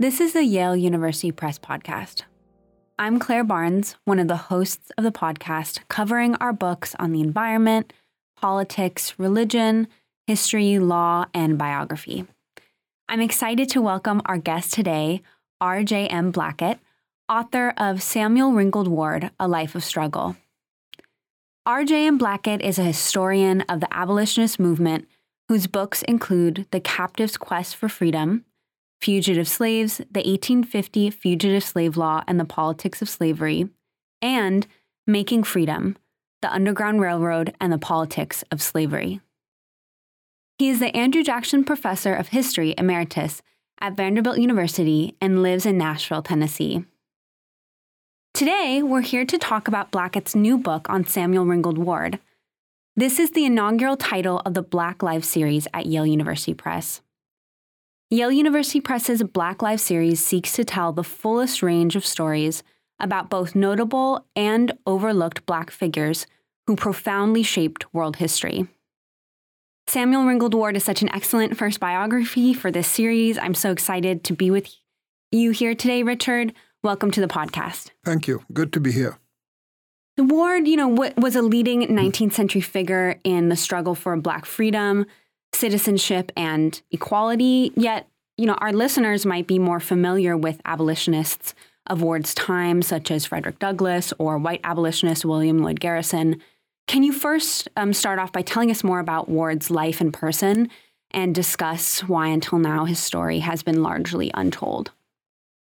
This is the Yale University Press podcast. I'm Claire Barnes, one of the hosts of the podcast, covering our books on the environment, politics, religion, history, law, and biography. I'm excited to welcome our guest today, R.J.M. Blackett, author of Samuel Ringgold Ward A Life of Struggle. R.J.M. Blackett is a historian of the abolitionist movement whose books include The Captive's Quest for Freedom, Fugitive Slaves, the 1850 Fugitive Slave Law and the Politics of Slavery, and Making Freedom, the Underground Railroad and the Politics of Slavery. He is the Andrew Jackson Professor of History Emeritus at Vanderbilt University and lives in Nashville, Tennessee. Today, we're here to talk about Blackett's new book on Samuel Ringgold Ward. This is the inaugural title of the Black Lives series at Yale University Press. Yale University Press's Black Lives series seeks to tell the fullest range of stories about both notable and overlooked Black figures who profoundly shaped world history. Samuel Ringgold Ward is such an excellent first biography for this series. I'm so excited to be with you here today, Richard. Welcome to the podcast. Thank you. Good to be here. Ward, you know, was a leading 19th century figure in the struggle for Black freedom, citizenship and equality. Yet, you know, our listeners might be more familiar with abolitionists of Ward's time, such as Frederick Douglass or white abolitionist William Lloyd Garrison. Can you first um, start off by telling us more about Ward's life in person and discuss why until now his story has been largely untold?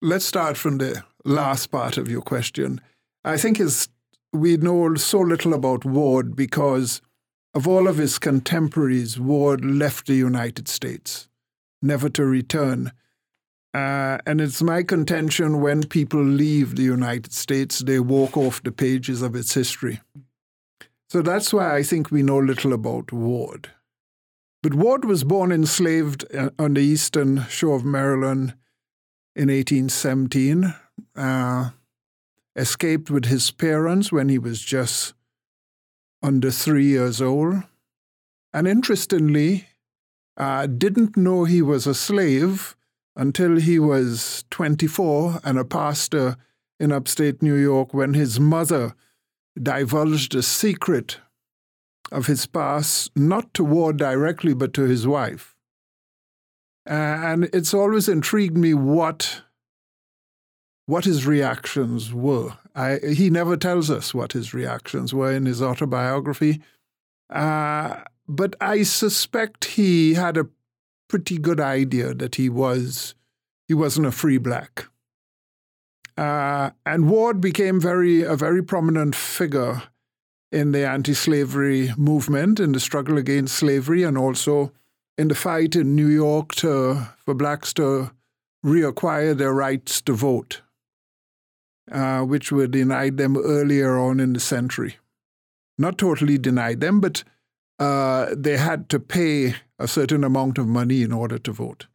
Let's start from the last part of your question. I think his, we know so little about Ward because of all of his contemporaries, Ward left the United States, never to return. Uh, and it's my contention when people leave the United States, they walk off the pages of its history. So that's why I think we know little about Ward. But Ward was born enslaved uh, on the eastern shore of Maryland in 1817, uh, escaped with his parents when he was just under three years old, and interestingly, uh, didn't know he was a slave until he was 24 and a pastor in upstate New York when his mother divulged a secret of his past, not to Ward directly, but to his wife. And it's always intrigued me what what his reactions were. I, he never tells us what his reactions were in his autobiography, uh, but I suspect he had a pretty good idea that he was he wasn't a free black. Uh, and Ward became very a very prominent figure in the anti-slavery movement, in the struggle against slavery, and also in the fight in New York to, for blacks to reacquire their rights to vote, uh, which were denied them earlier on in the century. Not totally denied them, but uh, they had to pay a certain amount of money in order to vote.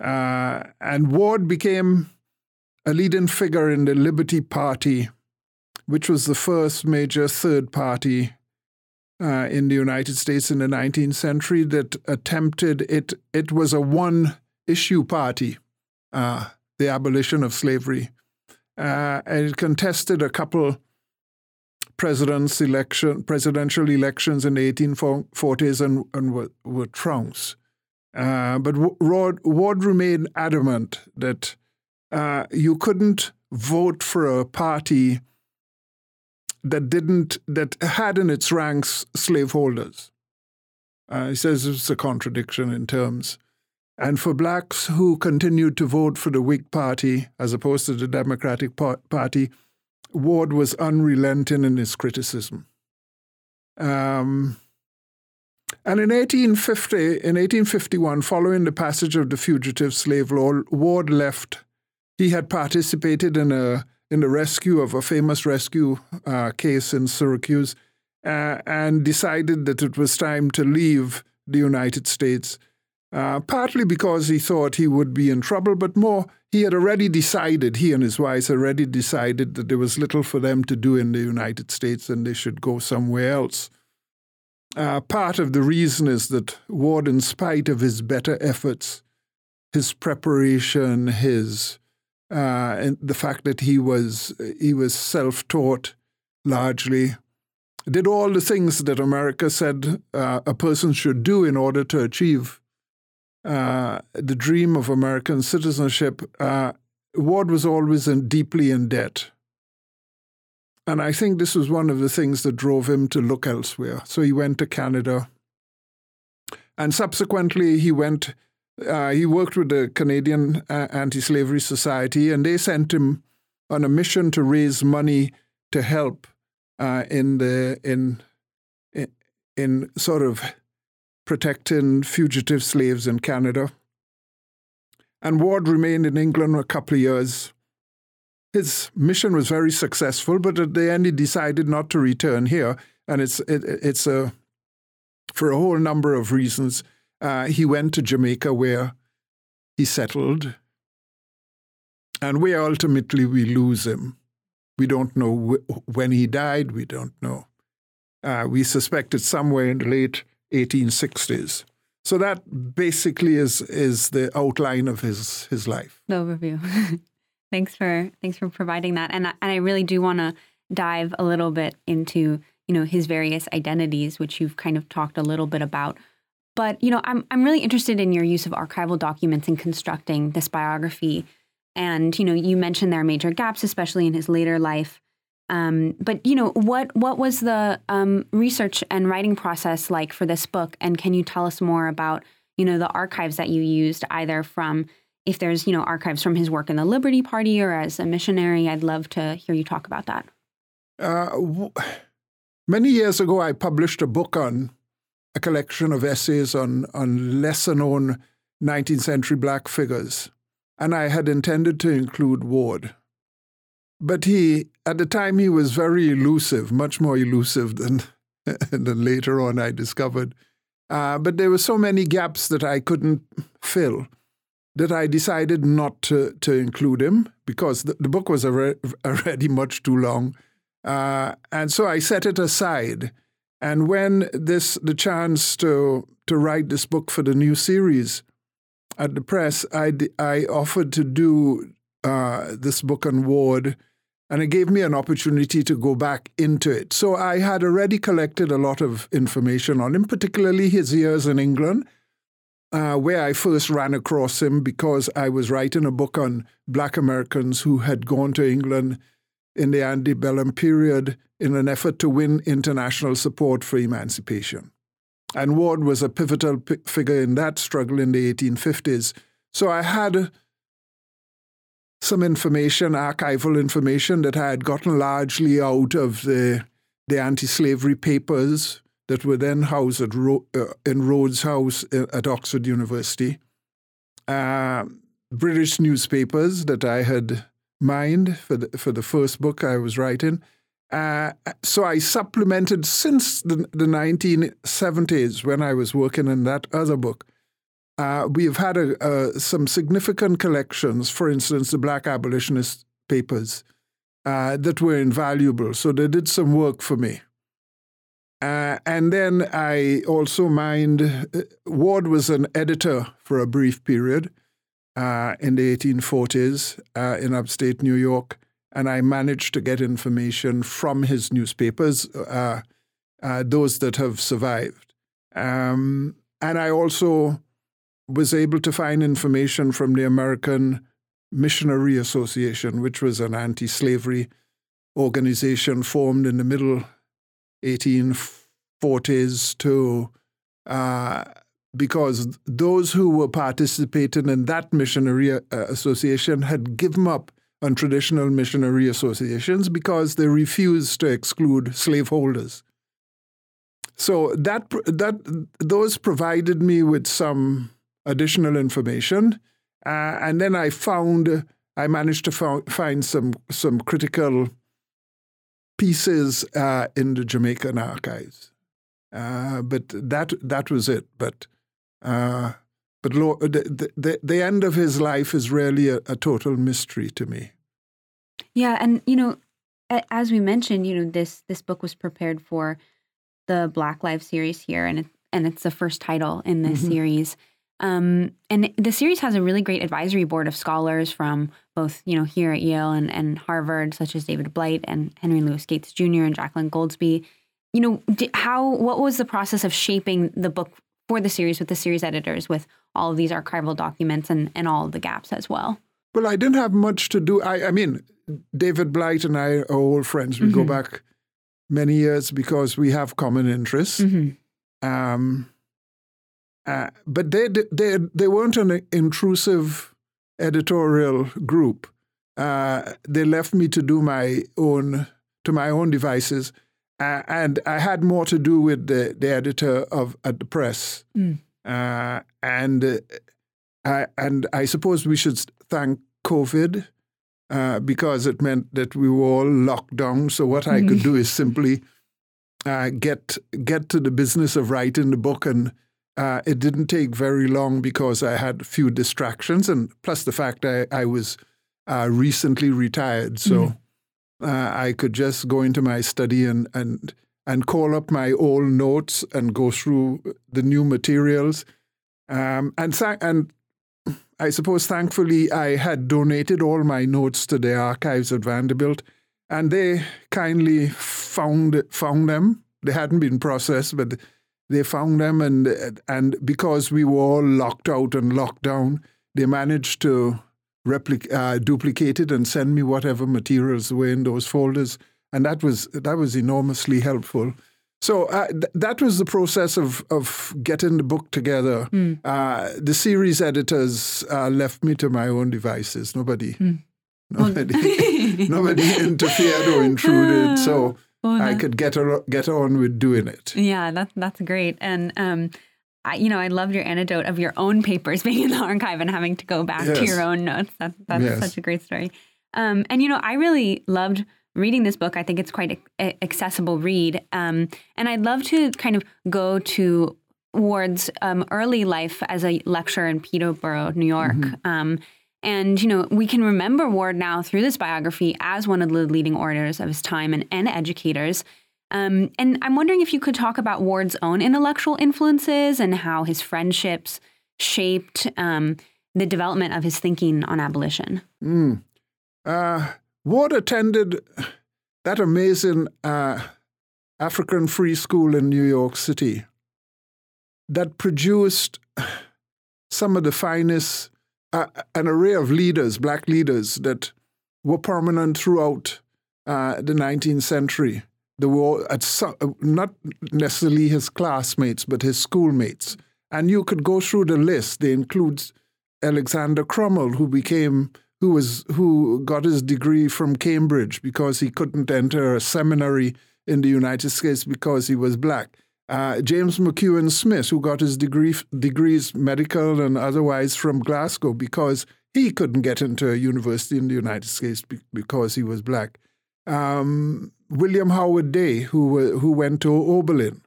Uh, and Ward became a leading figure in the Liberty Party, which was the first major third party uh, in the United States in the 19th century that attempted it. It was a one-issue party, uh, the abolition of slavery, uh, and contested a couple presidents election, presidential elections in the 1840s and, and were, were trounced. Uh, but Ward, Ward remained adamant that uh, you couldn't vote for a party that didn't that had in its ranks slaveholders. Uh, he says it's a contradiction in terms. And for blacks who continued to vote for the Whig Party as opposed to the Democratic Party, Ward was unrelenting in his criticism. Um, and in 1850, in 1851, following the passage of the Fugitive Slave Law, Ward left. He had participated in a in the rescue of a famous rescue uh, case in Syracuse uh, and decided that it was time to leave the United States, uh, partly because he thought he would be in trouble, but more, he had already decided, he and his wife already decided that there was little for them to do in the United States and they should go somewhere else. Uh, part of the reason is that Ward, in spite of his better efforts, his preparation, his uh, and the fact that he was he was self taught largely, did all the things that America said uh, a person should do in order to achieve uh, the dream of American citizenship. Uh, Ward was always in, deeply in debt. And I think this was one of the things that drove him to look elsewhere. So he went to Canada. And subsequently, he went, uh, he worked with the Canadian uh, Anti Slavery Society, and they sent him on a mission to raise money to help uh, in the in, in in sort of protecting fugitive slaves in Canada. And Ward remained in England a couple of years. His mission was very successful, but at the end he decided not to return here, and it's it, it's a for a whole number of reasons. Uh, he went to Jamaica where he settled, and where ultimately we lose him. We don't know wh- when he died. We don't know. Uh, we suspect it's somewhere in the late 1860s. So that basically is is the outline of his his life. The overview. thanks for thanks for providing that, and I, and I really do want to dive a little bit into you know his various identities, which you've kind of talked a little bit about. But you know, I'm I'm really interested in your use of archival documents in constructing this biography. And you know, you mentioned there are major gaps, especially in his later life. Um, but you know, what what was the um, research and writing process like for this book? And can you tell us more about you know the archives that you used, either from if there's you know archives from his work in the Liberty Party or as a missionary? I'd love to hear you talk about that. Uh, w- many years ago, I published a book on a collection of essays on on lesser known 19th century black figures, and I had intended to include Ward. But he, at the time, he was very elusive, much more elusive than, than later on I discovered. Uh, but there were so many gaps that I couldn't fill that I decided not to, to include him because the, the book was already much too long. Uh, and so I set it aside. And when this the chance to to write this book for the new series at the press, I, I offered to do uh, this book on Ward and it gave me an opportunity to go back into it. So I had already collected a lot of information on him, particularly his years in England, uh, where I first ran across him because I was writing a book on Black Americans who had gone to England in the antebellum period in an effort to win international support for emancipation. And Ward was a pivotal p- figure in that struggle in the 1850s. So I had some information, archival information that I had gotten largely out of the the anti-slavery papers that were then housed at Ro- uh, in Rhodes House uh, at Oxford University. Uh, British newspapers that I had mined for the, for the first book I was writing. Uh, so I supplemented since the, the 1970s when I was working on that other book. Uh, we have had a, some significant collections, for instance, the Black Abolitionist papers, uh, that were invaluable. So they did some work for me. Uh, and then I also mind, uh, Ward was an editor for a brief period uh, in the 1840s uh, in upstate New York. And I managed to get information from his newspapers, those that have survived. Um, and I also was able to find information from the American Missionary Association, which was an anti slavery organization formed in the middle 1840s to uh, because those who were participating in that missionary uh, association had given up on traditional missionary associations because they refused to exclude slaveholders. So that that those provided me with some additional information. Uh, and then I found, I managed to fo- find some, some critical pieces uh, in the Jamaican archives. Uh, but that, that was it. But, uh, but lo- the, the, the end of his life is really a, a total mystery to me. Yeah. And, you know, as we mentioned, you know, this, this book was prepared for the Black Lives series here, and it, and it's the first title in this mm-hmm. series. Um, and the series has a really great advisory board of scholars from both, you know, here at Yale and, and Harvard, such as David Blight and Henry Louis Gates Jr. and Jacqueline Goldsby. You know, how what was the process of shaping the book for the series with the series editors, with all of these archival documents and, and all of the gaps as well? Well, I didn't have much to do. I, I mean, David Blight and I are old friends. We mm-hmm. go back many years because we have common interests. Mm-hmm. Um, uh, but they, they, they weren't an intrusive editorial group. Uh, they left me to do my own to my own devices, uh, and I had more to do with the, the editor of at the press. Mm. and uh, I, and I suppose we should thank COVID uh, because it meant that we were all locked down. So what I could do is simply uh, get get to the business of writing the book, and uh, it didn't take very long because I had a few distractions, and plus the fact I, I was uh, recently retired, so mm-hmm. I could just go into my study and and and call up my old notes and go through the new materials. Um, and and I suppose thankfully I had donated all my notes to the archives at Vanderbilt, and they kindly found found them. They hadn't been processed, but they found them, and and because we were all locked out and locked down, they managed to replic- uh, duplicate it and send me whatever materials were in those folders, and that was that was enormously helpful. So uh, th- that was the process of of getting the book together. Mm. Uh, the series editors uh, left me to my own devices. Nobody, mm. nobody, nobody interfered or intruded. So oh, I could get a, get on with doing it. Yeah, that's that's great. And um, I, you know, I loved your anecdote of your own papers being in the archive and having to go back yes. to your own notes. That, that's yes. such a great story. Um, and you know, I really loved reading this book. I think it's quite a, accessible read. Um, and I'd love to kind of go to Ward's um, early life as a lecturer in Peterboro, New York. Mm-hmm. And, you know, we can remember Ward now through this biography as one of the leading orators of his time and, and educators. Um, and I'm wondering if you could talk about Ward's own intellectual influences and how his friendships shaped um, the development of his thinking on abolition. Mm. Uh, Ward attended that amazing uh, African free school in New York City that produced some of the finest, uh, an array of leaders, black leaders that were prominent throughout uh, the 19th century. They were at some, not necessarily his classmates, but his schoolmates. And you could go through the list. They include Alexander Crummell, who became who was who got his degree from Cambridge because he couldn't enter a seminary in the United States because he was black. Uh, James McCune Smith, who got his degree degrees medical and otherwise from Glasgow because he couldn't get into a university in the United States because he was black. Um, William Howard Day, who who went to Oberlin.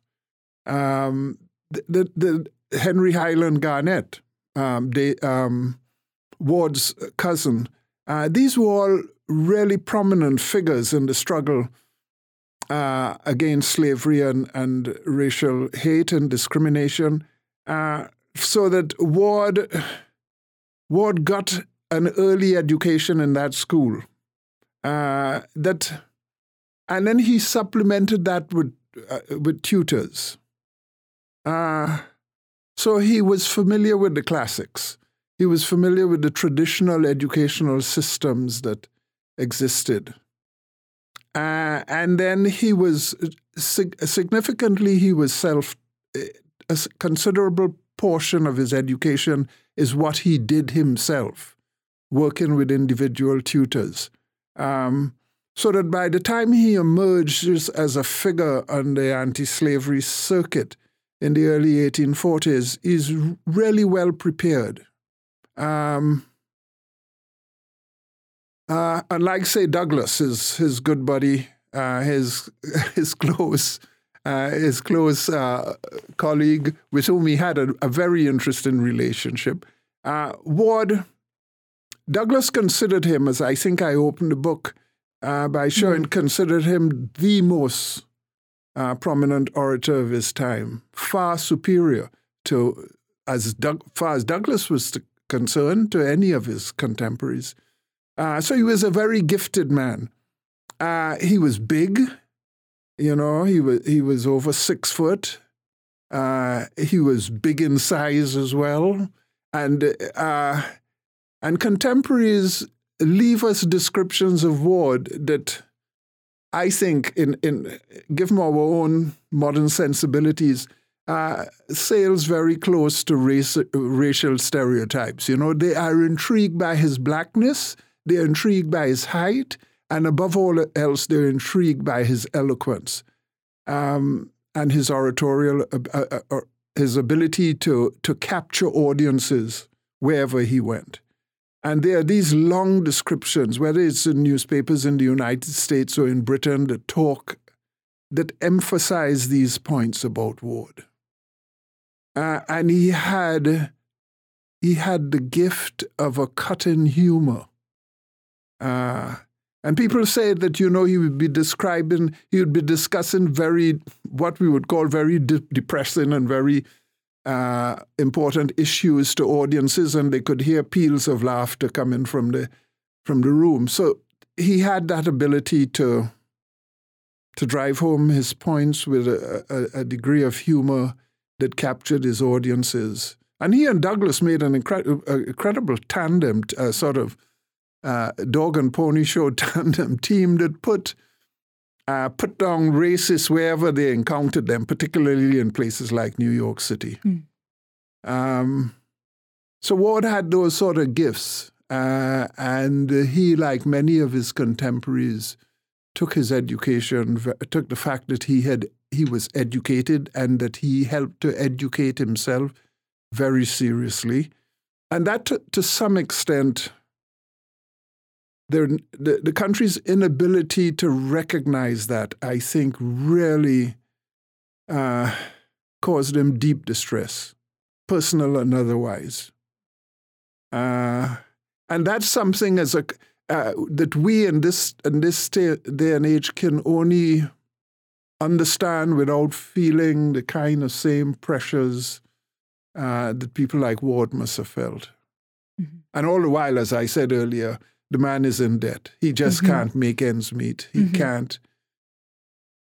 Um, the, the, the, Henry Highland Garnet, um, they, um, Ward's cousin. Uh, these were all really prominent figures in the struggle uh, against slavery and, and racial hate and discrimination. Uh, so that Ward, Ward got an early education in that school. Uh, that, and then he supplemented that with uh, with tutors. Uh, so he was familiar with the classics. He was familiar with the traditional educational systems that existed. Uh, and then he was significantly, he was self, a considerable portion of his education is what he did himself, working with individual tutors. Um, so that by the time he emerges as a figure on the anti slavery circuit in the early 1840s, he's really well prepared. Um, uh, unlike, say, Douglass, his his good buddy, uh, his his close uh, his close uh, colleague with whom he had a, a very interesting relationship. Uh, Ward Douglass considered him, as I think I opened the book uh, by showing, mm. considered him the most prominent orator of his time, far superior to as Doug, far as Douglass was concerned, to any of his contemporaries. Uh, so he was a very gifted man. Uh, he was big, you know. He was he was over six foot. Uh, he was big in size as well, and uh, and contemporaries leave us descriptions of Ward that I think, in in given our own modern sensibilities, uh, sails very close to race, racial stereotypes. You know, they are intrigued by his blackness, they're intrigued by his height, and above all else, they're intrigued by his eloquence um, and his oratorial, uh, uh, uh, his ability to to capture audiences wherever he went. And there are these long descriptions, whether it's in newspapers in the United States or in Britain, that talk, that emphasize these points about Ward. Uh, and he had, he had the gift of a cutting humor. Uh, and people say that, you know, he would be describing, he would be discussing very, what we would call very de- depressing and very uh, important issues to audiences, and they could hear peals of laughter coming from the from the room. So he had that ability to to drive home his points with a, a, a degree of humor that captured his audiences. And he and Douglass made an incredible, incredible tandem, uh, sort of uh, dog and pony show tandem team that put uh, put down racists wherever they encountered them, particularly in places like New York City. Mm. Um, so Ward had those sort of gifts, uh, and he, like many of his contemporaries, took his education, took the fact that he had he was educated and that he helped to educate himself very seriously, and that to, to some extent the, the country's inability to recognize that, I think, really uh, caused them deep distress, personal and otherwise. Uh, and that's something as a uh, that we in this in this day and age can only understand without feeling the kind of same pressures uh, that people like Ward must have felt. Mm-hmm. And all the while, as I said earlier, the man is in debt. He just mm-hmm. can't make ends meet. He mm-hmm. can't.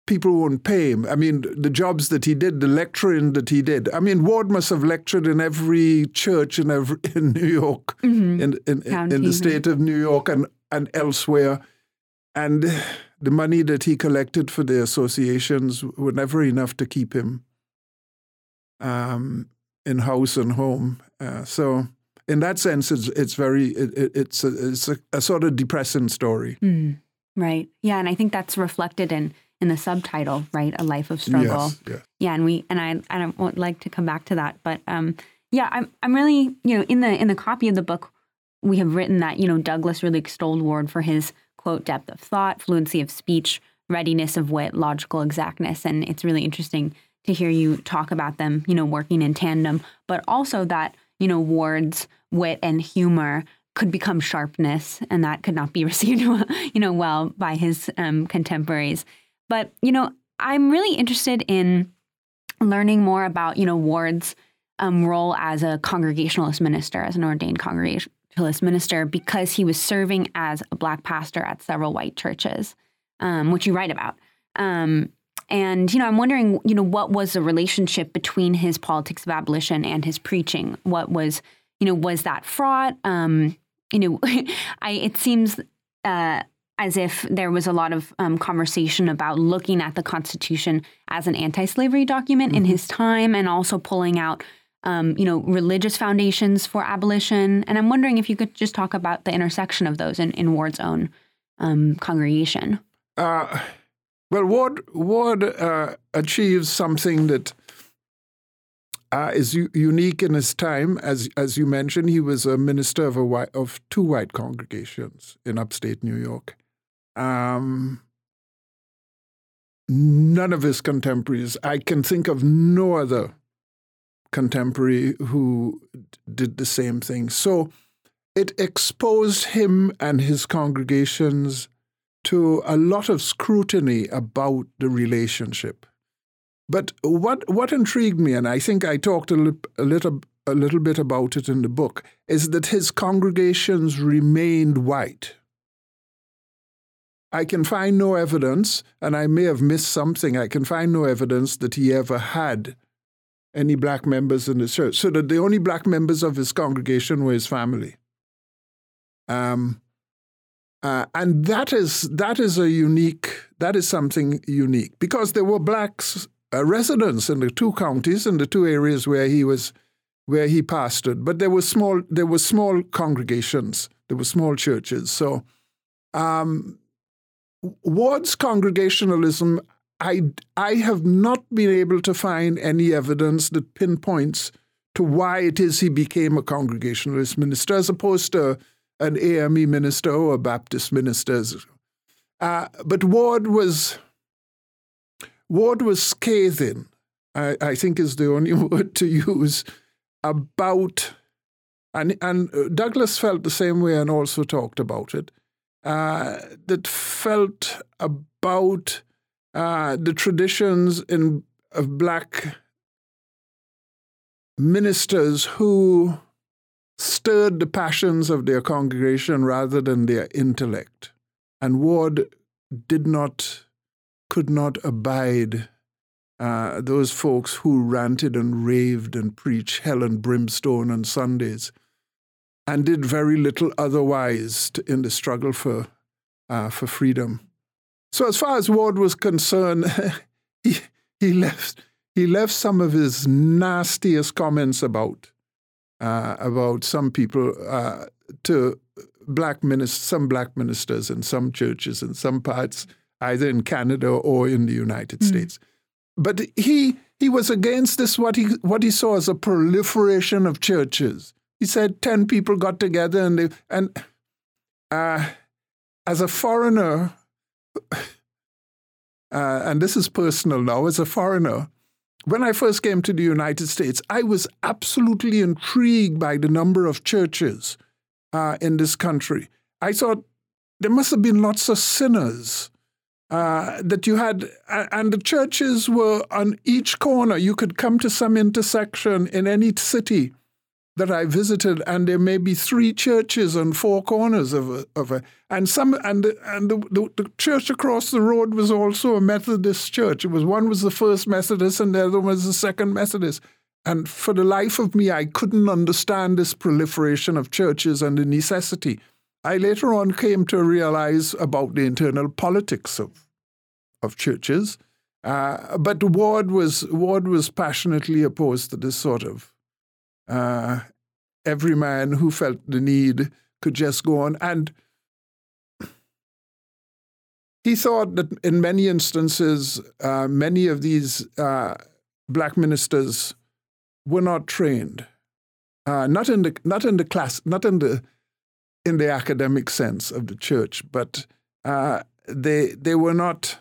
People won't pay him. I mean, the jobs that he did, the lecturing that he did. I mean, Ward must have lectured in every church in every in New York, mm-hmm. in in, in, in the state of New York and and elsewhere, and the money that he collected for the associations were never enough to keep him um, in house and home. Uh, so in that sense, it's it's very it, it's a, it's a, a, sort of depressing story. Mm, right. Yeah, and I think that's reflected in in the subtitle, right? A life of struggle. Yes, yes. Yeah, and we and I I don't, would like to come back to that, but um, yeah, I'm I'm really you know in the in the copy of the book we have written that you know Douglass really extolled Ward for his quote depth of thought, fluency of speech, readiness of wit, logical exactness, and it's really interesting to hear you talk about them, you know, working in tandem, but also that you know, Ward's wit and humor could become sharpness, and that could not be received, you know, well by his um, contemporaries. But you know, I'm really interested in learning more about you know Ward's um, role as a congregationalist minister, as an ordained congregationalist minister, because he was serving as a black pastor at several white churches, um, which you write about. Um, and, you know, I'm wondering, you know, what was the relationship between his politics of abolition and his preaching? What was, you know, was that fraught? Um, you know, I it seems uh, as if there was a lot of um, conversation about looking at the Constitution as an anti-slavery document mm-hmm. in his time, and also pulling out, um, you know, religious foundations for abolition. And I'm wondering if you could just talk about the intersection of those in, in Ward's own um, congregation. Uh, well, Ward, Ward uh, achieved something that uh, is u- unique in his time. As as you mentioned, he was a minister of a of two white congregations in upstate New York. Um, none of his contemporaries, I can think of no other contemporary who did the same thing. So it exposed him and his congregations to a lot of scrutiny about the relationship. But what what intrigued me, and I think I talked a, li- a little a little bit about it in the book, is that his congregations remained white. I can find no evidence, and I may have missed something, I can find no evidence that he ever had any black members in the church. So that the only black members of his congregation were his family. Um, uh, and that is that is a unique that is something unique because there were blacks uh, residents in the two counties in the two areas where he was where he pastored, but there were small there were small congregations, there were small churches. So um, Ward's congregationalism, I I have not been able to find any evidence that pinpoints to why it is he became a congregationalist minister as opposed to an AME minister or a Baptist minister. Uh, but Ward was Ward was scathing, I, I think is the only word to use, about, and, and Douglass felt the same way and also talked about it, uh, that felt about uh, the traditions in, of black ministers who stirred the passions of their congregation rather than their intellect. And Ward did not, could not abide uh, those folks who ranted and raved and preached hell and brimstone on Sundays and did very little otherwise to, in the struggle for, uh, for freedom. So, as far as Ward was concerned, he, he, left, he left some of his nastiest comments about uh, about some people uh, to black ministers, some black ministers in some churches in some parts, either in Canada or in the United mm. States. But he he was against this what he what he saw as a proliferation of churches. He said ten people got together and they and uh, as a foreigner, uh, and this is personal now, as a foreigner, when I first came to the United States, I was absolutely intrigued by the number of churches uh, in this country. I thought there must have been lots of sinners uh, that you had, and the churches were on each corner. You could come to some intersection in any city that I visited, and there may be three churches on four corners of a, of a and some and and the, the, the, church across the road was also a Methodist church. It was one was the first Methodist, and the other was the second Methodist. And for the life of me, I couldn't understand this proliferation of churches and the necessity. I later on came to realize about the internal politics of of churches. Uh, but Ward was Ward was passionately opposed to this sort of uh, every man who felt the need could just go on. And he thought that in many instances, uh, many of these uh, black ministers were not trained, uh, not in the not in the class, not in the in the academic sense of the church, but uh, they they were not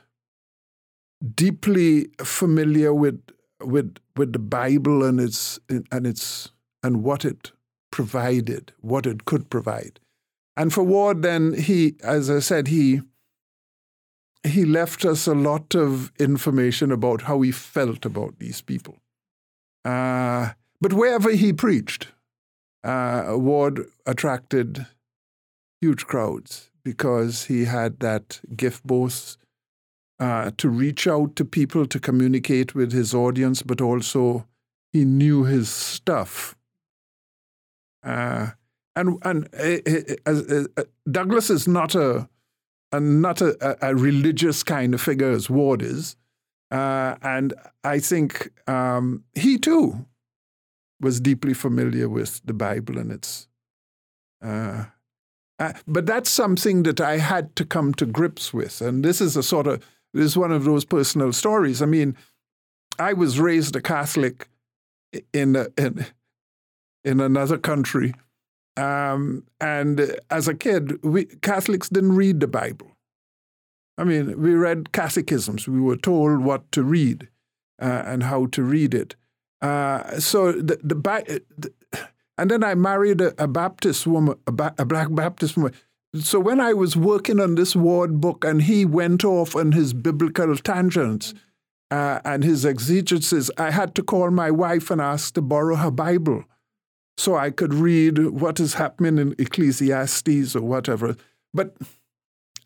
deeply familiar with with with the Bible and its and its and what it provided, what it could provide. And for Ward, then he, as I said, he he left us a lot of information about how he felt about these people. Uh, but wherever he preached, uh, Ward attracted huge crowds because he had that gift both uh, to reach out to people, to communicate with his audience, but also he knew his stuff. Uh, and and uh, Douglass is not a, a not a, a, religious kind of figure as Ward is, uh, and I think um, he too was deeply familiar with the Bible and its. Uh, but that's something that I had to come to grips with, and this is a sort of this is one of those personal stories. I mean, I was raised a Catholic in in in another country. Um, and as a kid, we Catholics didn't read the Bible. I mean, we read catechisms. We were told what to read uh, and how to read it. Uh, so the, the, the, and then I married a, a Baptist woman, a, ba, a, black Baptist woman. So when I was working on this Ward book, and he went off on his biblical tangents uh, and his exegesis, I had to call my wife and ask to borrow her Bible so I could read what is happening in Ecclesiastes or whatever. But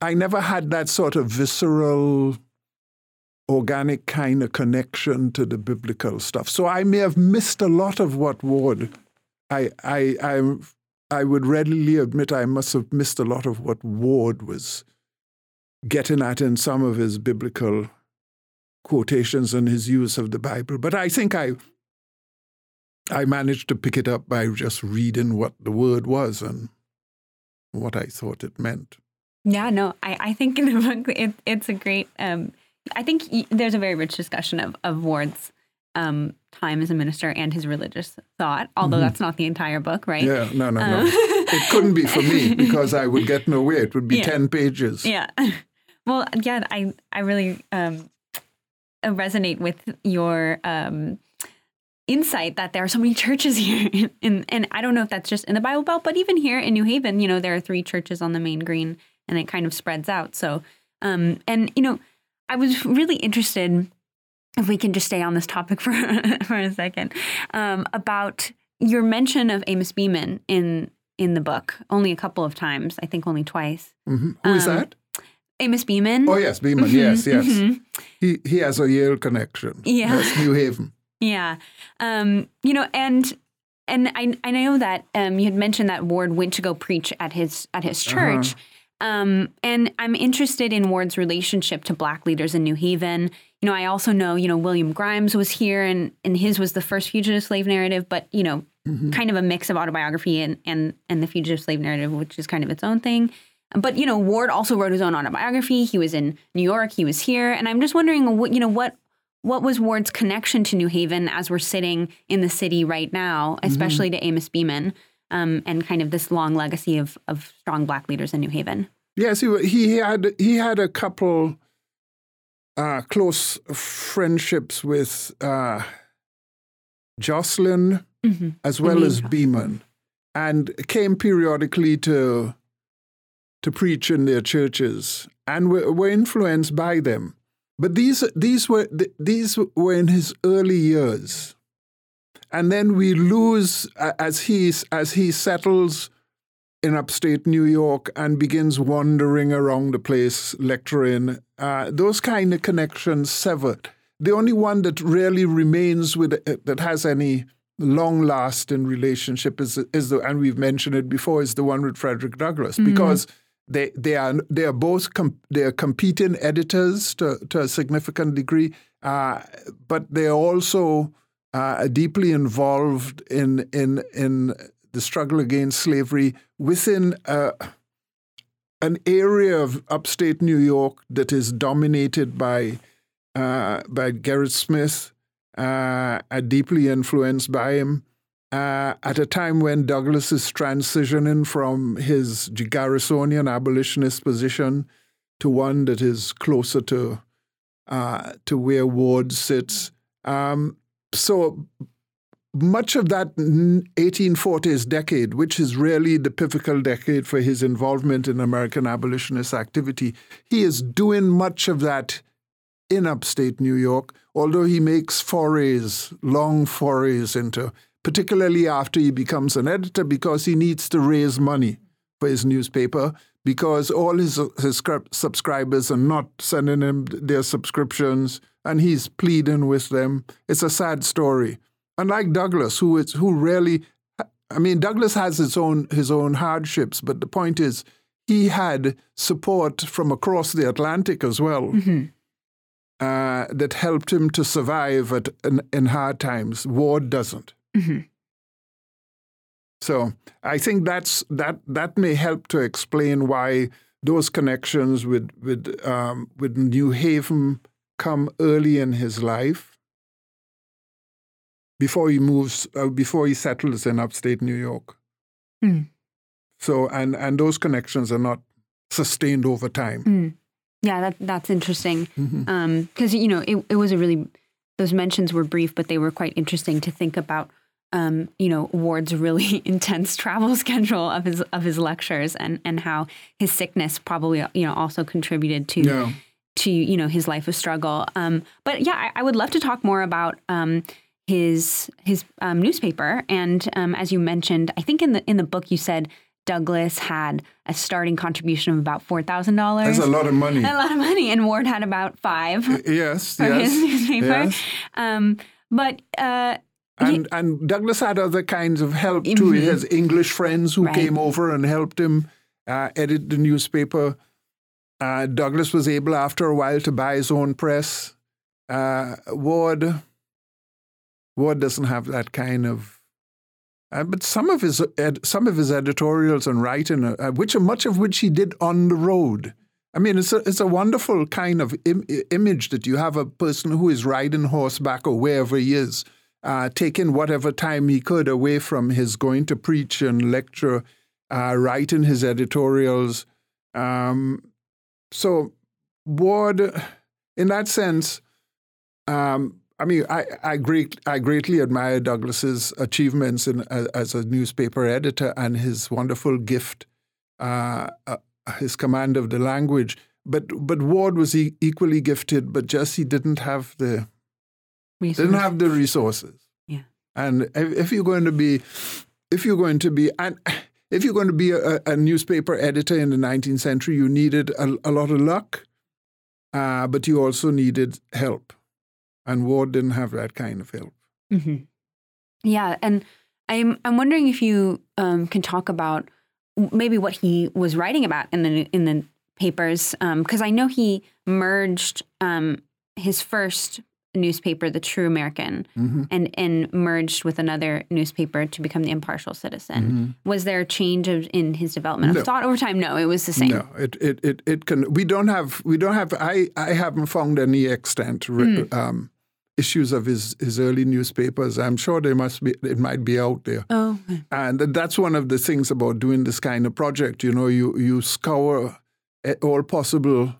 I never had that sort of visceral, organic kind of connection to the biblical stuff. So I may have missed a lot of what Ward. I I I I would readily admit I must have missed a lot of what Ward was getting at in some of his biblical quotations and his use of the Bible. But I think I I managed to pick it up by just reading what the word was and what I thought it meant. Yeah, no, I, I think in the book it, it's a great. Um, I think there's a very rich discussion of of Ward's um, time as a minister and his religious thought. Although mm-hmm. that's not the entire book, right? Yeah, no, no, no. Um, it couldn't be for me because I would get nowhere. It would be yeah. ten pages. Yeah. Well, yeah, I I really um, resonate with your um, insight that there are so many churches here in, in, and I don't know if that's just in the Bible Belt, but even here in New Haven, you know, there are three churches on the main green and it kind of spreads out. So, um, and you know, I was really interested if we can just stay on this topic for for a second um, about your mention of Amos Beman in in the book only a couple of times. I think only twice. Mm-hmm. Who is um, that? Amos Beman. Oh yes, Beman. Mm-hmm. Yes, yes. Mm-hmm. He he has a Yale connection. Yeah, yes, New Haven. Yeah, um, you know, and and I I know that um, you had mentioned that Ward went to go preach at his at his uh-huh. church. Uh-huh. Um, and I'm interested in Ward's relationship to black leaders in New Haven. You know, I also know, you know, William Grimes was here and, and his was the first fugitive slave narrative, but, you know, mm-hmm. kind of a mix of autobiography and, and, and the fugitive slave narrative, which is kind of its own thing. But, you know, Ward also wrote his own autobiography. He was in New York, he was here. And I'm just wondering, what, you know, what, what was Ward's connection to New Haven as we're sitting in the city right now, mm-hmm. especially mm-hmm. to Amos Beman? um, and kind of this long legacy of, of strong Black leaders in New Haven. Yes, he, he had he had a couple uh, close friendships with uh, Jocelyn mm-hmm. as well as Beman, and came periodically to to preach in their churches and were, were influenced by them. But these these were these were in his early years and then we lose as he as he settles in upstate New York and begins wandering around the place lecturing. Uh, those kind of connections severed. The only one that really remains with uh, that has any long lasting relationship is is the and we've mentioned it before is the one with Frederick Douglass mm-hmm. because they they are they are both com- they are competing editors to to a significant degree, uh, but they are also uh, deeply involved in in in the struggle against slavery within uh, an area of upstate New York that is dominated by uh, by Gerrit Smith, uh, deeply influenced by him. Uh, at a time when Douglass is transitioning from his Garrisonian abolitionist position to one that is closer to uh, to where Ward sits, um, so much of that 1840s decade, which is really the pivotal decade for his involvement in American abolitionist activity, he is doing much of that in upstate New York, although he makes forays, long forays into, particularly after he becomes an editor, because he needs to raise money for his newspaper, because all his, his subscribers are not sending him their subscriptions and he's pleading with them. It's a sad story. Unlike Douglass, who is who really, I mean, Douglass has his own his own hardships, but the point is, he had support from across the Atlantic as well. Mm-hmm. Uh, that helped him to survive at, in, in hard times. Ward doesn't. Mm-hmm. So I think that's that that may help to explain why those connections with with um, with New Haven come early in his life before he moves, uh, before he settles in upstate New York. Mm. So, and and those connections are not sustained over time. Mm. Yeah, that that's interesting. Because mm-hmm. um, you know, it it was a really those mentions were brief, but they were quite interesting to think about. Um, you know, Ward's really intense travel schedule of his of his lectures, and and how his sickness probably you know also contributed to yeah to you know his life of struggle. Um, but yeah, I, I, would love to talk more about um, his his um, newspaper. And um, as you mentioned, I think in the in the book you said Douglass had a starting contribution of about four thousand dollars. That's a lot of money. A lot of money, and Ward had about five. Yes, yes, his newspaper. yes. Um, but uh, And and Douglass had other kinds of help too. He has English friends who Mm-hmm. Right. came over and helped him uh, edit the newspaper. Uh, Douglass was able, after a while, to buy his own press. Uh, Ward, Ward doesn't have that kind of. Uh, but some of his ed, some of his editorials and writing, uh, which much of which he did on the road. I mean, it's a it's a wonderful kind of Im- image that you have a person who is riding horseback or wherever he is, uh, taking whatever time he could away from his going to preach and lecture, uh, writing his editorials. Um, so Ward, in that sense, um, I mean, I, I great I greatly admire Douglass's achievements in, as, as a newspaper editor and his wonderful gift, uh, uh, his command of the language. But but Ward was e- equally gifted, but just he didn't have the didn't have the resources. Yeah. And if, if you're going to be, if you're going to be, and if you're going to be a, a newspaper editor in the 19th century, you needed a, a lot of luck, uh, but you also needed help. And Ward didn't have that kind of help. hmm Yeah, and I'm I'm wondering if you um, can talk about maybe what he was writing about in the in the papers, because I know he merged um, his first newspaper, the True American, Mm-hmm. and and merged with another newspaper to become the Impartial Citizen. Was there a change of, in his development of Mm-hmm. No. thought over time? No, it was the same. No, it, it, it, it can. We don't have. We don't have. I, I haven't found any extant re- um, issues of his, his early newspapers. I'm sure they must be. It might be out there. Oh, And that's one of the things about doing this kind of project. You know, you you scour eh, all possible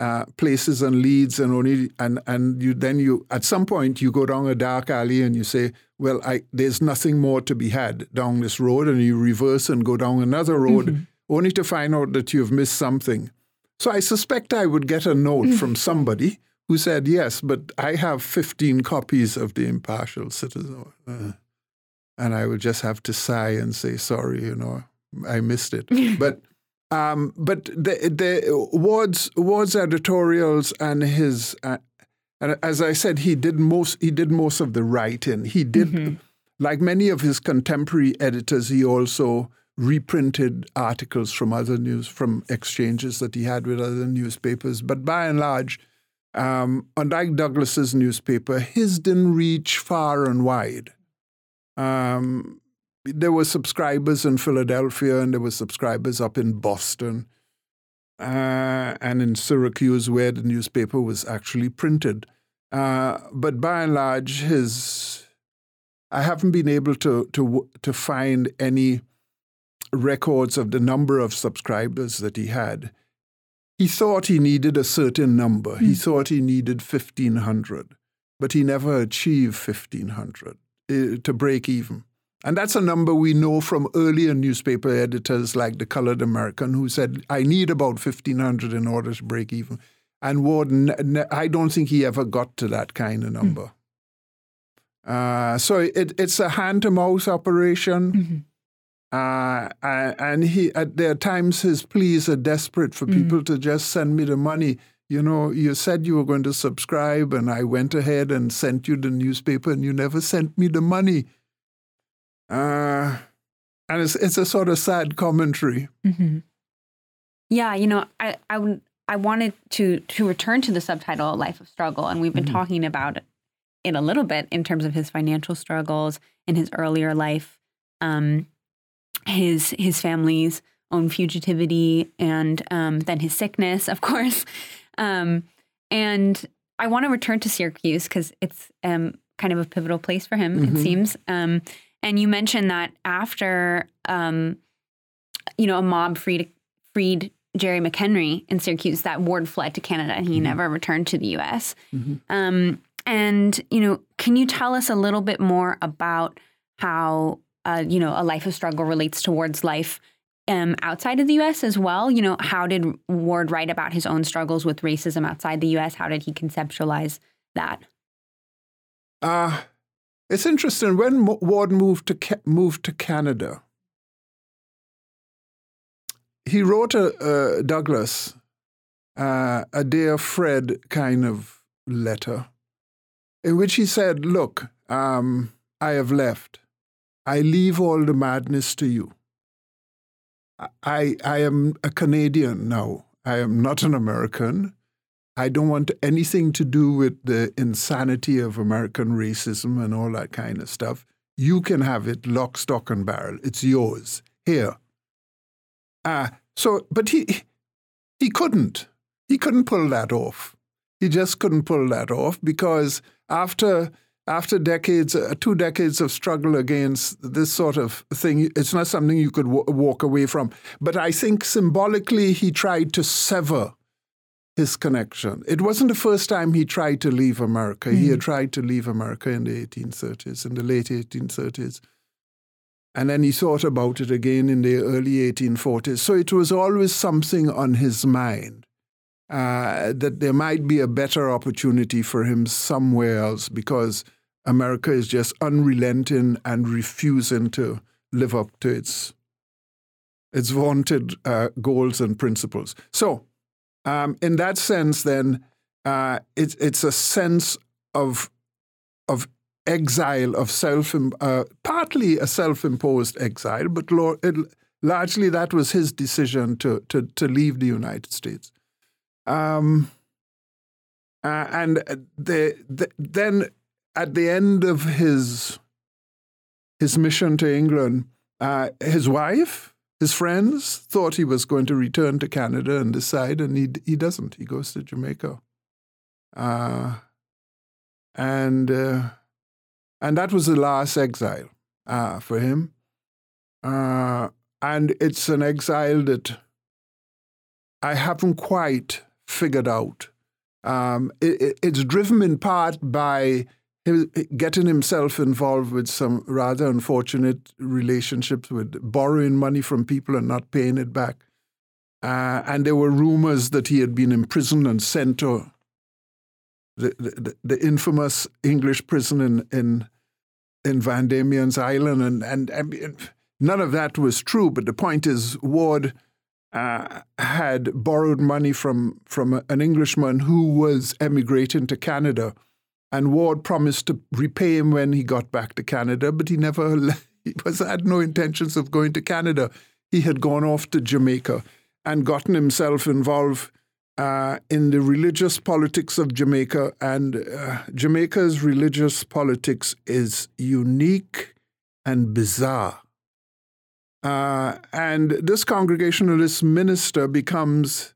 uh, places and leads, and only and and you then you at some point you go down a dark alley and you say, well, I there's nothing more to be had down this road, and you reverse and go down another road, only to find out that you've missed something. So I suspect I would get a note from somebody who said, yes, but I have 15 copies of the Impartial Citizen. Uh, and I would just have to sigh and say, sorry, you know, I missed it. but um, but the, the Ward's, Ward's editorials and his, uh, and as I said, he did most he did most of the writing. He did, like many of his contemporary editors, he also reprinted articles from other news from exchanges that he had with other newspapers. But by and large, um, unlike Douglass's newspaper, his didn't reach far and wide. Um, there were subscribers in Philadelphia, and there were subscribers up in Boston, uh, and in Syracuse, where the newspaper was actually printed. Uh, but by and large, his I haven't been able to to to find any records of the number of subscribers that he had. He thought he needed a certain number. He thought he needed fifteen hundred, but he never achieved fifteen hundred uh, to break even. And that's a number we know from earlier newspaper editors like the Colored American, who said, I need about 1,500 in order to break even. And Ward, ne- ne- I don't think he ever got to that kind of number. Uh, so it, it's a hand to mouth operation. Uh, and he, at there are times his pleas are desperate for people to just send me the money. You know, you said you were going to subscribe, and I went ahead and sent you the newspaper, and you never sent me the money. Uh, and it's it's a sort of sad commentary. hmm Yeah, you know, I I would I wanted to to return to the subtitle "Life of Struggle," and we've been talking about it a little bit in terms of his financial struggles in his earlier life, um, his his family's own fugitivity, and um, then his sickness, of course. Um, and I want to return to Syracuse because it's um, kind of a pivotal place for him, it Mhm. seems. And you mentioned that after, um, you know, a mob freed freed Jerry McHenry in Syracuse, that Ward fled to Canada and he never returned to the U.S. Mhm. Um, and you know, can you tell us a little bit more about how uh, you know a life of struggle relates towards life um, outside of the U.S. as well? You know, how did Ward write about his own struggles with racism outside the U.S.? How did he conceptualize that? Uh, It's interesting when Ward moved to moved to Canada. He wrote a, Douglass uh, a dear Fred kind of letter, in which he said, "Look, um, I have left. I leave all the madness to you. I I am a Canadian now. I am not an American." I don't want anything to do with the insanity of American racism and all that kind of stuff. You can have it lock, stock, and barrel. It's yours. Here. Ah, uh, so, but he, he couldn't. He couldn't pull that off. He just couldn't pull that off because after after decades, uh, two decades of struggle against this sort of thing, it's not something you could w- walk away from. But I think symbolically, he tried to sever his connection. It wasn't the first time he tried to leave America. Mm. He had hmm. tried to leave America in the 1830s, in the late 1830s. And then he thought about it again in the early 1840s. So it was always something on his mind uh, that there might be a better opportunity for him somewhere else because America is just unrelenting and refusing to live up to its its vaunted uh, goals and principles. So um, in that sense, then uh, it's it's a sense of of exile of self, uh, partly a self-imposed exile, but it, largely that was his decision to to to leave the United States. Um, uh, and the, the, then at the end of his his mission to England, uh, his wife his friends thought he was going to return to Canada and decide, and he he doesn't. He goes to Jamaica, uh, and uh, and that was the last exile uh, for him. Uh, and it's an exile that I haven't quite figured out. Um, it, it's driven in part by getting himself involved with some rather unfortunate relationships with borrowing money from people and not paying it back. Uh, and there were rumors that he had been imprisoned and sent to the, the, the infamous English prison in, in, in Van Diemen's Island. And, and, and, none of that was true. But the point is, Ward uh, had borrowed money from, from an Englishman who was emigrating to Canada and Ward promised to repay him when he got back to Canada, but he never he was had no intentions of going to Canada. He had gone off to Jamaica and gotten himself involved uh, in the religious politics of Jamaica. And uh, Jamaica's religious politics is unique and bizarre. Uh, and this Congregationalist minister becomes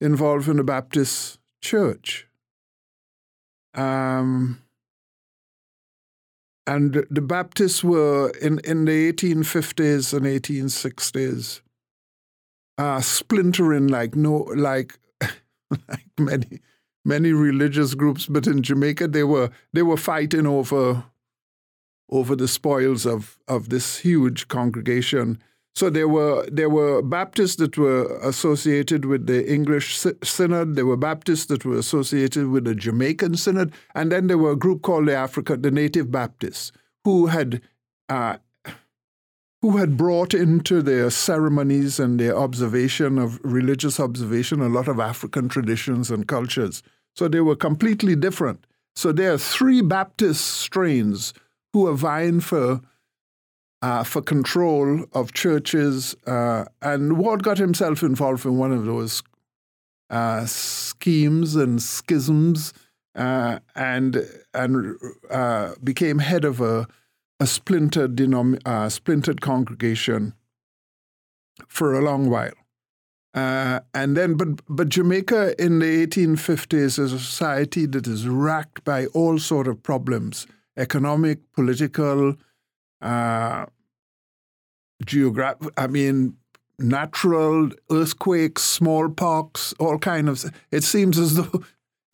involved in a Baptist church. Um, and the Baptists were in, in the 1850s and 1860s uh, splintering like no like like many many religious groups, but in Jamaica they were they were fighting over over the spoils of of this huge congregation. So there were there were Baptists that were associated with the English Synod. There were Baptists that were associated with the Jamaican Synod, and then there were a group called the Africa, the Native Baptists, who had uh, who had brought into their ceremonies and their observation of religious observation a lot of African traditions and cultures. So they were completely different. So there are three Baptist strains who are vying for uh, for control of churches. Uh, and Ward got himself involved in one of those uh, schemes and schisms uh, and, and uh, became head of a, a splintered, denom- uh, splintered congregation for a long while. and then, but but Jamaica in the 1850s is a society that is racked by all sort of problems: economic, political, uh, geographic, I mean, natural earthquakes, smallpox, all kind of. It seems as though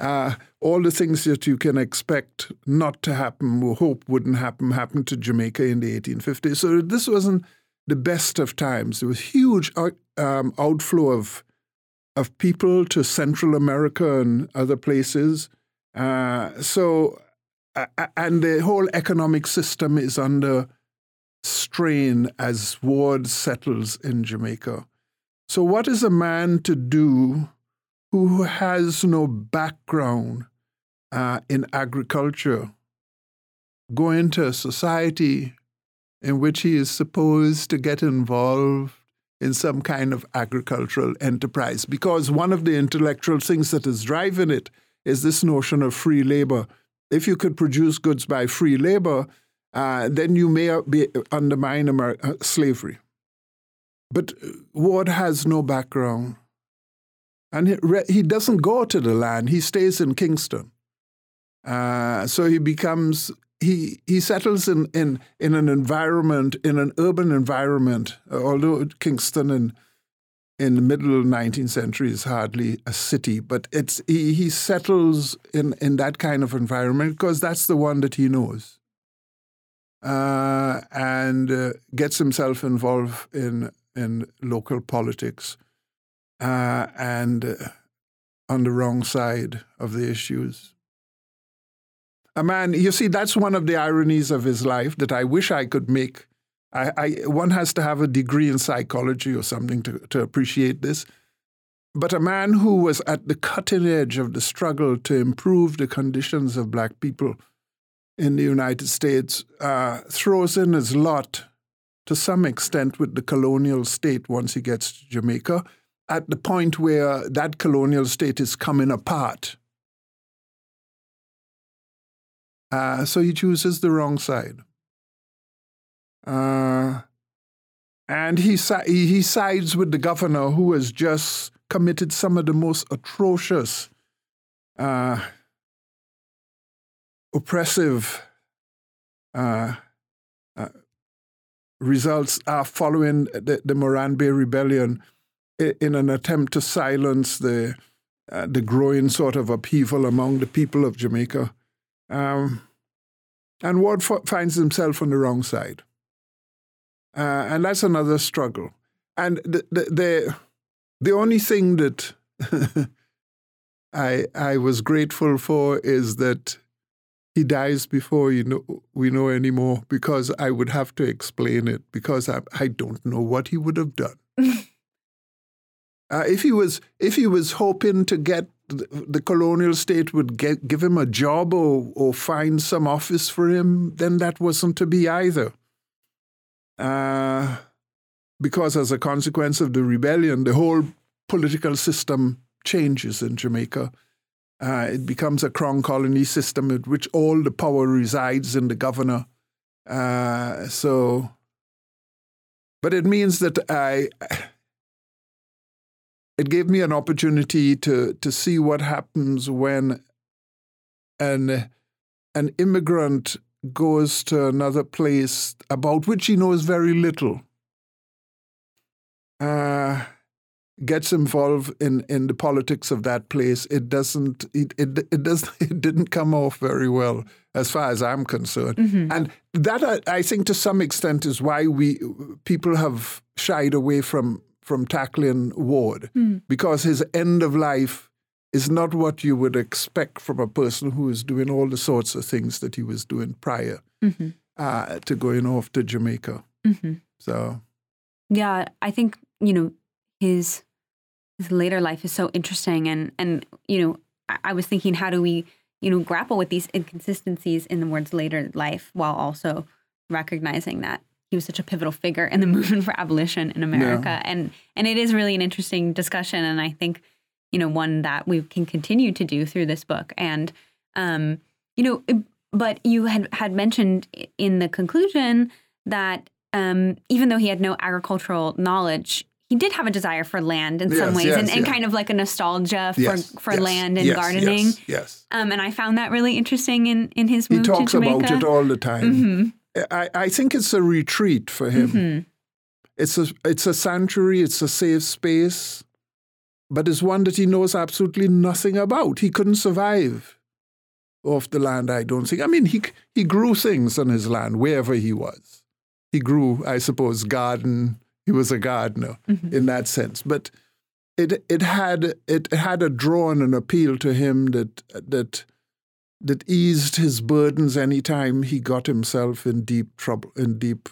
uh, all the things that you can expect not to happen or hope wouldn't happen happened to Jamaica in the 1850s. So this wasn't the best of times. There was huge out, um, outflow of of people to Central America and other places. Uh, so and the whole economic system is under strain as Ward settles in Jamaica. So, what is a man to do who has no background uh, in agriculture? Go into a society in which he is supposed to get involved in some kind of agricultural enterprise. Because one of the intellectual things that is driving it is this notion of free labor. If you could produce goods by free labor, uh, then you may be undermine Amer- uh, slavery. But Ward has no background. And he, he doesn't go to the land, he stays in Kingston. Uh, so he becomes he he settles in, in in an environment in an urban environment. Although Kingston in in the middle of 19th century is hardly a city, but it's he, he settles in in that kind of environment because that's the one that he knows, uh, and uh, gets himself involved in in local politics, uh, and uh, on the wrong side of the issues a man, you see, that's one of the ironies of his life that I wish I could make. I, I, one has to have a degree in psychology or something to, to appreciate this. But a man who was at the cutting edge of the struggle to improve the conditions of black people in the United States uh, throws in his lot to some extent with the colonial state once he gets to Jamaica, at the point where that colonial state is coming apart Uh, so he chooses the wrong side. Uh, and he, he sides with the governor who has just committed some of the most atrocious, uh, oppressive uh, uh, results are following the, the Morant Rebellion in an attempt to silence the, uh, the growing sort of upheaval among the people of Jamaica. Um, and Ward f- finds himself on the wrong side. Uh, and that's another struggle. And the, the, the, the only thing that I, I was grateful for is that he dies before you know, we know anymore because I would have to explain it because I, I don't know what he would have done. uh, if he was if he was hoping to get the colonial state would get, give him a job or, or find some office for him, then that wasn't to be either. Uh, because as a consequence of the rebellion, the whole political system changes in Jamaica. Uh, it becomes a crown colony system in which all the power resides in the governor. Uh, so, but it means that I it gave me an opportunity to to see what happens when an an immigrant goes to another place about which he knows very little. Uh, gets involved in, in the politics of that place, it doesn't it, it it does it didn't come off very well as far as I'm concerned. Mm-hmm. And that I, I, think to some extent is why we people have shied away from from tackling Ward mm. because his end of life is not what you would expect from a person who is doing all the sorts of things that he was doing prior mm-hmm. uh, to going off to Jamaica. Mm-hmm. So, yeah, I think you know his his later life is so interesting, and and you know I, I was thinking, how do we you know grapple with these inconsistencies in the Ward's later life while also recognizing that he was such a pivotal figure in the movement for abolition in America. Yeah. And and it is really an interesting discussion, and I think you know one that we can continue to do through this book. And um, you know, but you had had mentioned in the conclusion that um, even though he had no agricultural knowledge, he did have a desire for land in yes, some ways yes, and, and kind of like a nostalgia for, yes, for land and gardening. Yes. Um, and I found that really interesting in, in his move He talks about it all the time. Mm-hmm. I, I think it's a retreat for him. Mm-hmm. It's a it's a sanctuary. It's a safe space, but it's one that he knows absolutely nothing about. He couldn't survive off the land. I don't think. I mean, he he grew things on his land wherever he was. He grew, I suppose, garden. He was a gardener mm-hmm. in that sense, but it it had it had a draw and an appeal to him that that that eased his burdens anytime he got himself in deep trouble, in deep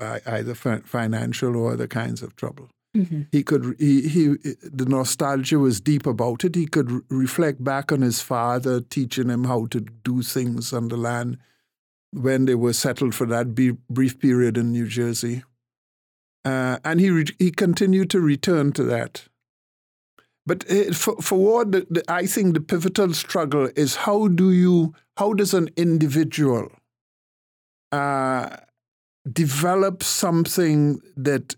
uh, either financial or other kinds of trouble. Mm-hmm. He could he, he the nostalgia was deep about it. He could reflect back on his father teaching him how to do things on the land when they were settled for that brief period in New Jersey, uh, and he re- he continued to return to that. But uh, for, for Ward, the, the, I think the pivotal struggle is how do you, how does an individual uh, develop something that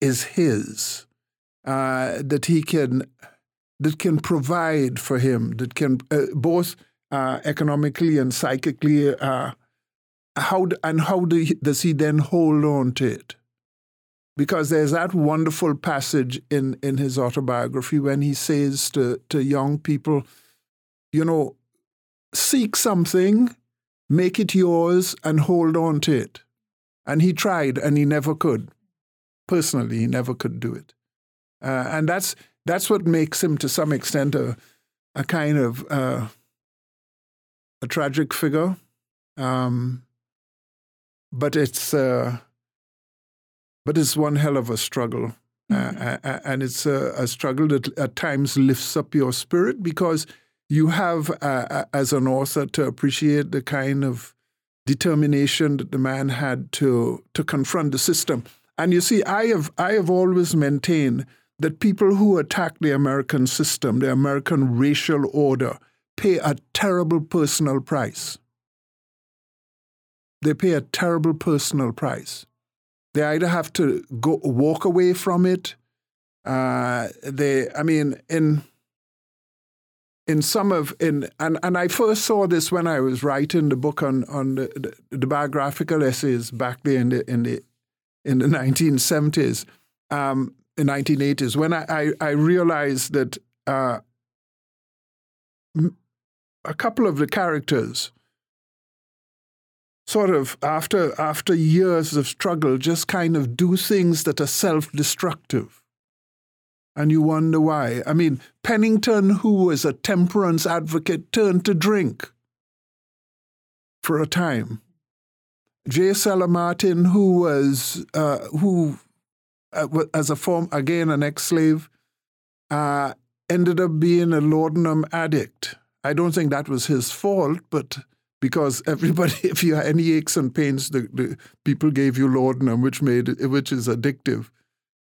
is his, uh, that he can, that can provide for him, that can uh, both uh, economically and psychically, uh, how and how do he, does he then hold on to it? Because there's that wonderful passage in, in his autobiography when he says to, to young people, you know, seek something, make it yours, and hold on to it. And he tried, and he never could. Personally, he never could do it. Uh, and that's that's what makes him, to some extent, a, a kind of uh, a tragic figure. Um, but it's uh, but it's one hell of a struggle. Uh, mm-hmm. Uh, and it's a, a, struggle that at times lifts up your spirit because you have, uh, as an author, to appreciate the kind of determination that the man had to to confront the system. And you see, I have I have always maintained that people who attack the American system, the American racial order, pay a terrible personal price. They pay a terrible personal price. They either have to go walk away from it. Uh, they, I mean, in in some of in and, and I first saw this when I was writing the book on on the, the, biographical essays back there in the in the in the 1970s, um, in 1980s, when I, I, I realized that uh, a couple of the characters sort of after after years of struggle just kind of do things that are self-destructive. And you wonder why. I mean pennington who was a temperance advocate turned to drink for a time. J. Sella Martin who was uh, who uh, as a form again an ex-slave uh, ended up being a laudanum addict. I don't think that was his fault but because everybody, if you had any aches and pains, the, the people gave you laudanum, which made which is addictive.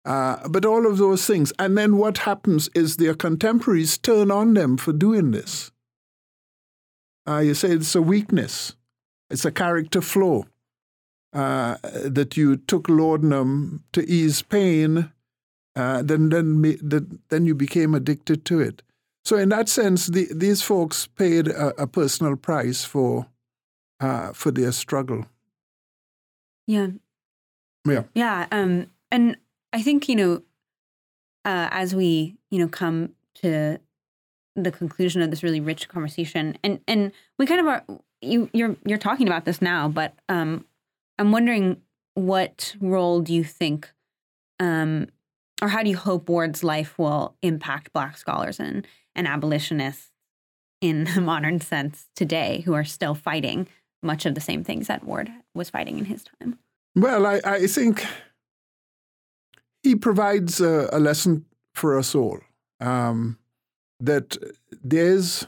Uh, but all of those things, and then what happens is their contemporaries turn on them for doing this. Uh, you say it's a weakness, it's a character flaw. Uh, that you took laudanum to ease pain, uh, then then then you became addicted to it. So in that sense, the, these folks paid a, a personal price for uh, for their struggle. Yeah. Yeah. Yeah. Um, and I think you know, uh, as we you know come to the conclusion of this really rich conversation, and and we kind of are you you're you're talking about this now, but um, I'm wondering what role do you think um, or how do you hope Ward's life will impact Black scholars and and abolitionists in the modern sense today who are still fighting much of the same things that Ward was fighting in his time? Well, I, I think he provides a, a, lesson for us all um, that there's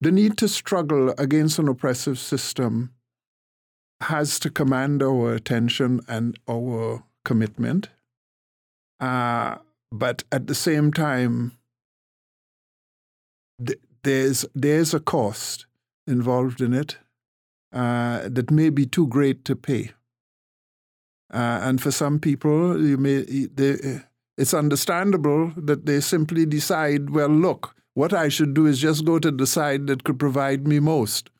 the need to struggle against an oppressive system has to command our attention and our commitment. Uh, but at the same time, there's there's a cost involved in it uh, that may be too great to pay. Uh, and for some people, you may they, it's understandable that they simply decide, well, look, what I should do is just go to the side that could provide me most,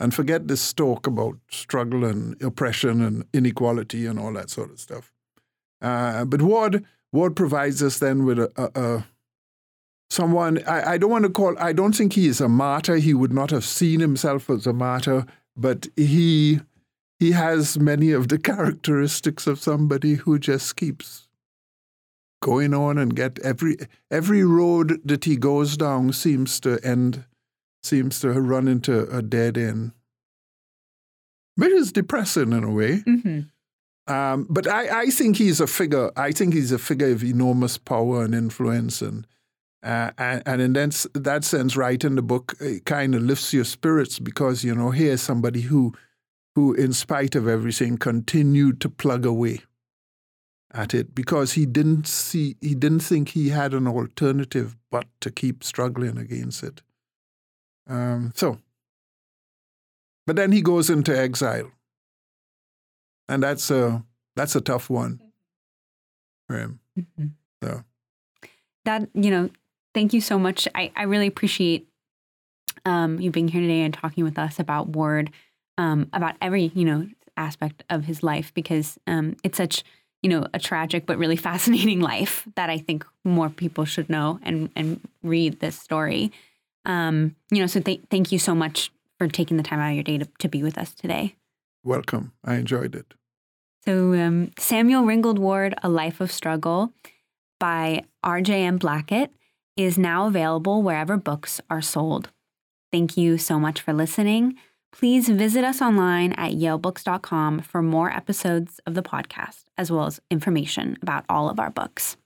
and forget this talk about struggle and oppression and inequality and all that sort of stuff. Uh, but Ward Ward provides us then with a, a, a someone I, I don't want to call I don't think he is a martyr. He would not have seen himself as a martyr, but he he has many of the characteristics of somebody who just keeps going on and get every every road that he goes down seems to end seems to run into a dead end, which is depressing in a way. Mm-hmm. Um, but I, I think he's a figure. I think he's a figure of enormous power and influence, and uh, and, and in that, that sense, writing the book kind of lifts your spirits because you know here's somebody who, who in spite of everything, continued to plug away at it because he didn't see he didn't think he had an alternative but to keep struggling against it. Um, so, but then he goes into exile, and that's a that's a tough one for him. Mm-hmm. So that you know, thank you so much. I I really appreciate um, you being here today and talking with us about Ward, um, about every you know aspect of his life because um, it's such you know, a tragic but really fascinating life that I think more people should know and and read this story. Um, you know, so th- thank you so much for taking the time out of your day to, to be with us today. Welcome. I enjoyed it. So, um, Samuel Ringgold Ward, A Life of Struggle by RJM Blackett is now available wherever books are sold. Thank you so much for listening. Please visit us online at yalebooks.com for more episodes of the podcast, as well as information about all of our books.